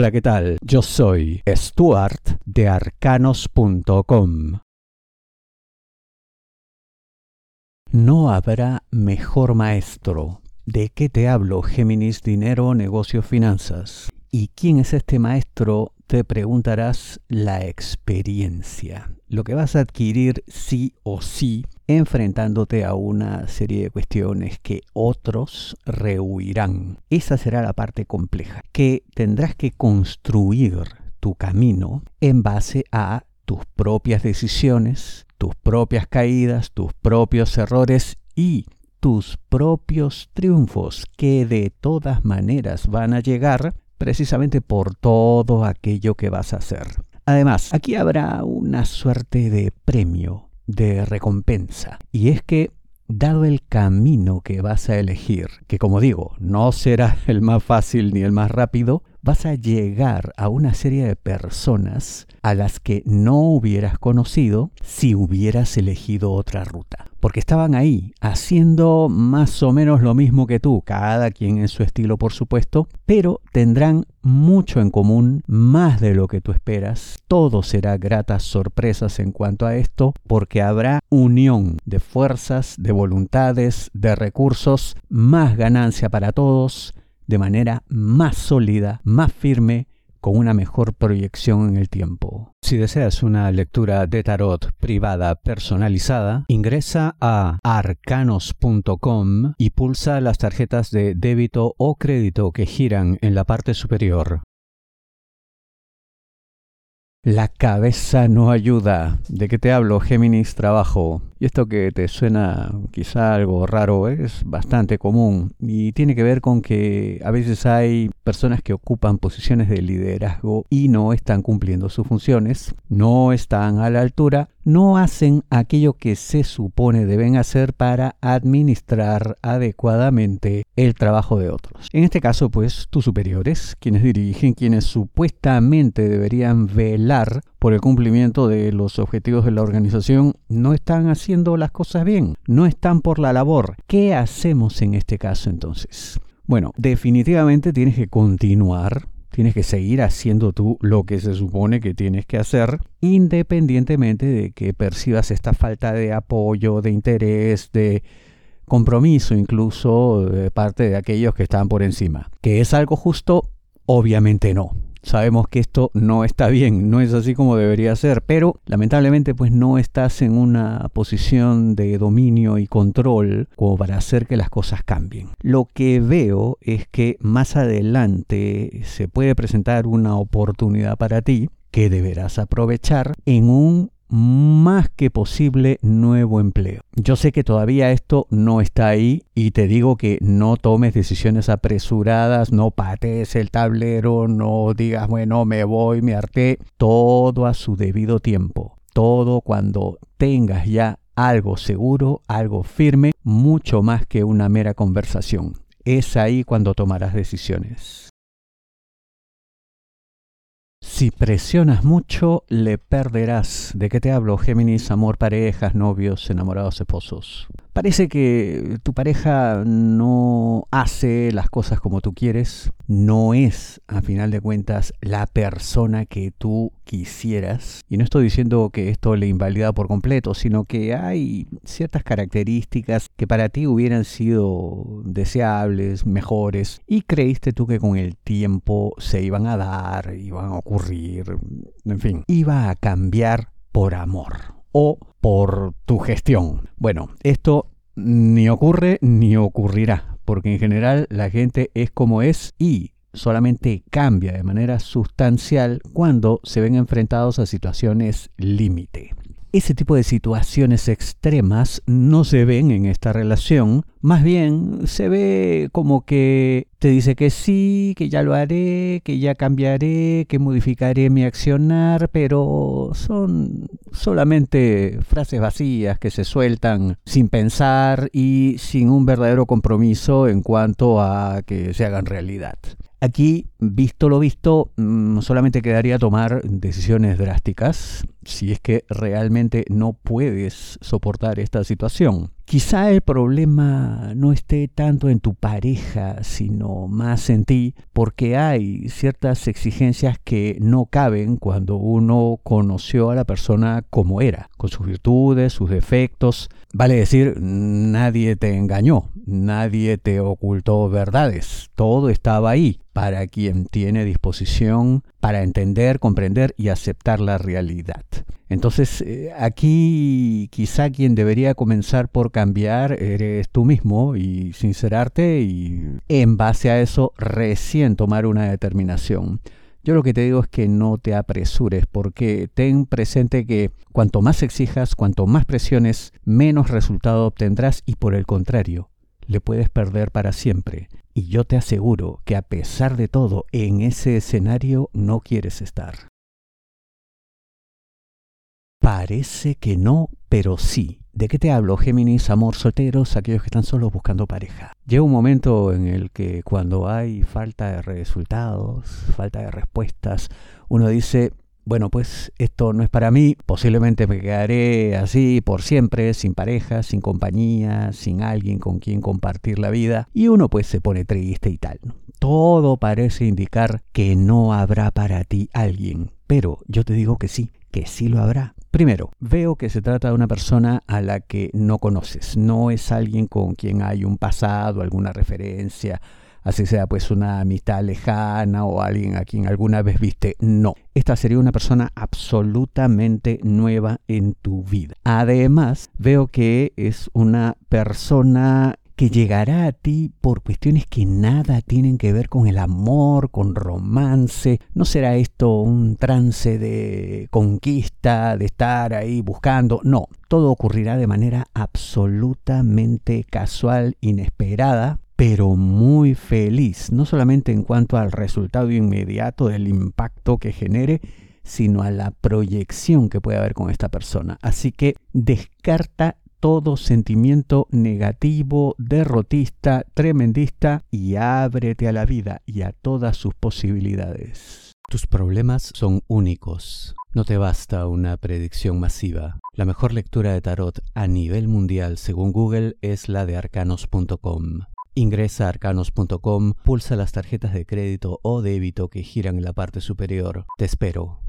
Hola, ¿qué tal? Yo soy Stuart de arcanos.com. No habrá mejor maestro. ¿De qué te hablo, Géminis Dinero, Negocios, Finanzas? ¿Y quién es este maestro? Te preguntarás la experiencia. Lo que vas a adquirir sí o sí enfrentándote a una serie de cuestiones que otros rehuirán. Esa será la parte compleja, que tendrás que construir tu camino en base a tus propias decisiones, tus propias caídas, tus propios errores y tus propios triunfos, que de todas maneras van a llegar precisamente por todo aquello que vas a hacer. Además, aquí habrá una suerte de premio de recompensa. Y es que, dado el camino que vas a elegir, que como digo, no será el más fácil ni el más rápido, vas a llegar a una serie de personas a las que no hubieras conocido si hubieras elegido otra ruta. Porque estaban ahí, haciendo más o menos lo mismo que tú, cada quien en su estilo por supuesto, pero tendrán mucho en común, más de lo que tú esperas. Todo será gratas sorpresas en cuanto a esto, porque habrá unión de fuerzas, de voluntades, de recursos, más ganancia para todos, de manera más sólida, más firme, con una mejor proyección en el tiempo. Si deseas una lectura de tarot privada personalizada, ingresa a arcanos.com y pulsa las tarjetas de débito o crédito que giran en la parte superior. La cabeza no ayuda. ¿De qué te hablo, Géminis Trabajo? Y esto que te suena quizá algo raro es bastante común. Y tiene que ver con que a veces hay personas que ocupan posiciones de liderazgo y no están cumpliendo sus funciones, no están a la altura, no hacen aquello que se supone deben hacer para administrar adecuadamente el trabajo de otros. En este caso, pues tus superiores, quienes dirigen, quienes supuestamente deberían velar por el cumplimiento de los objetivos de la organización, no están haciendo las cosas bien, no están por la labor. ¿Qué hacemos en este caso entonces? Bueno, definitivamente tienes que continuar tienes que seguir haciendo tú lo que se supone que tienes que hacer, independientemente de que percibas esta falta de apoyo, de interés, de compromiso incluso de parte de aquellos que están por encima. ¿Que es algo justo? Obviamente no sabemos que esto no está bien, no es así como debería ser, pero lamentablemente pues no estás en una posición de dominio y control como para hacer que las cosas cambien. Lo que veo es que más adelante se puede presentar una oportunidad para ti que deberás aprovechar en un más que posible nuevo empleo. Yo sé que todavía esto no está ahí y te digo que no tomes decisiones apresuradas, no patees el tablero, no digas, bueno, me voy, me harté, todo a su debido tiempo. Todo cuando tengas ya algo seguro, algo firme, mucho más que una mera conversación. Es ahí cuando tomarás decisiones. Si presionas mucho, le perderás. ¿De qué te hablo, Géminis? Amor, parejas, novios, enamorados, esposos. Parece que tu pareja no hace las cosas como tú quieres, no es, a final de cuentas, la persona que tú quisieras. Y no estoy diciendo que esto le invalida por completo, sino que hay ciertas características que para ti hubieran sido deseables, mejores, y creíste tú que con el tiempo se iban a dar, iban a ocurrir, en fin, iba a cambiar por amor o por tu gestión. Bueno, esto ni ocurre ni ocurrirá, porque en general la gente es como es y solamente cambia de manera sustancial cuando se ven enfrentados a situaciones límite. Ese tipo de situaciones extremas no se ven en esta relación, más bien se ve como que te dice que sí, que ya lo haré, que ya cambiaré, que modificaré mi accionar, pero son solamente frases vacías que se sueltan sin pensar y sin un verdadero compromiso en cuanto a que se hagan realidad. Aquí, visto lo visto, mm, solamente quedaría tomar decisiones drásticas si es que realmente no puedes soportar esta situación. Quizá el problema no esté tanto en tu pareja, sino más en ti, porque hay ciertas exigencias que no caben cuando uno conoció a la persona como era, con sus virtudes, sus defectos. Vale decir, nadie te engañó, nadie te ocultó verdades, todo estaba ahí para quien tiene disposición para entender, comprender y aceptar la realidad. Entonces, eh, aquí quizá quien debería comenzar por cambiar eres tú mismo y sincerarte y en base a eso recién tomar una determinación. Yo lo que te digo es que no te apresures porque ten presente que cuanto más exijas, cuanto más presiones, menos resultado obtendrás y por el contrario, le puedes perder para siempre. Y yo te aseguro que a pesar de todo, en ese escenario no quieres estar. Parece que no, pero sí. ¿De qué te hablo, Géminis, amor, solteros, aquellos que están solos buscando pareja? Llega un momento en el que cuando hay falta de resultados, falta de respuestas, uno dice, bueno, pues esto no es para mí, posiblemente me quedaré así por siempre, sin pareja, sin compañía, sin alguien con quien compartir la vida, y uno pues se pone triste y tal. Todo parece indicar que no habrá para ti alguien, pero yo te digo que sí, que sí lo habrá. Primero, veo que se trata de una persona a la que no conoces, no es alguien con quien hay un pasado, alguna referencia, así sea pues una amistad lejana o alguien a quien alguna vez viste, no. Esta sería una persona absolutamente nueva en tu vida. Además, veo que es una persona que llegará a ti por cuestiones que nada tienen que ver con el amor, con romance. No será esto un trance de conquista, de estar ahí buscando. No, todo ocurrirá de manera absolutamente casual, inesperada, pero muy feliz, no solamente en cuanto al resultado inmediato del impacto que genere, sino a la proyección que puede haber con esta persona. Así que descarta todo sentimiento negativo, derrotista, tremendista y ábrete a la vida y a todas sus posibilidades. Tus problemas son únicos. No te basta una predicción masiva. La mejor lectura de tarot a nivel mundial según Google es la de arcanos.com. Ingresa a arcanos.com, pulsa las tarjetas de crédito o débito que giran en la parte superior. Te espero.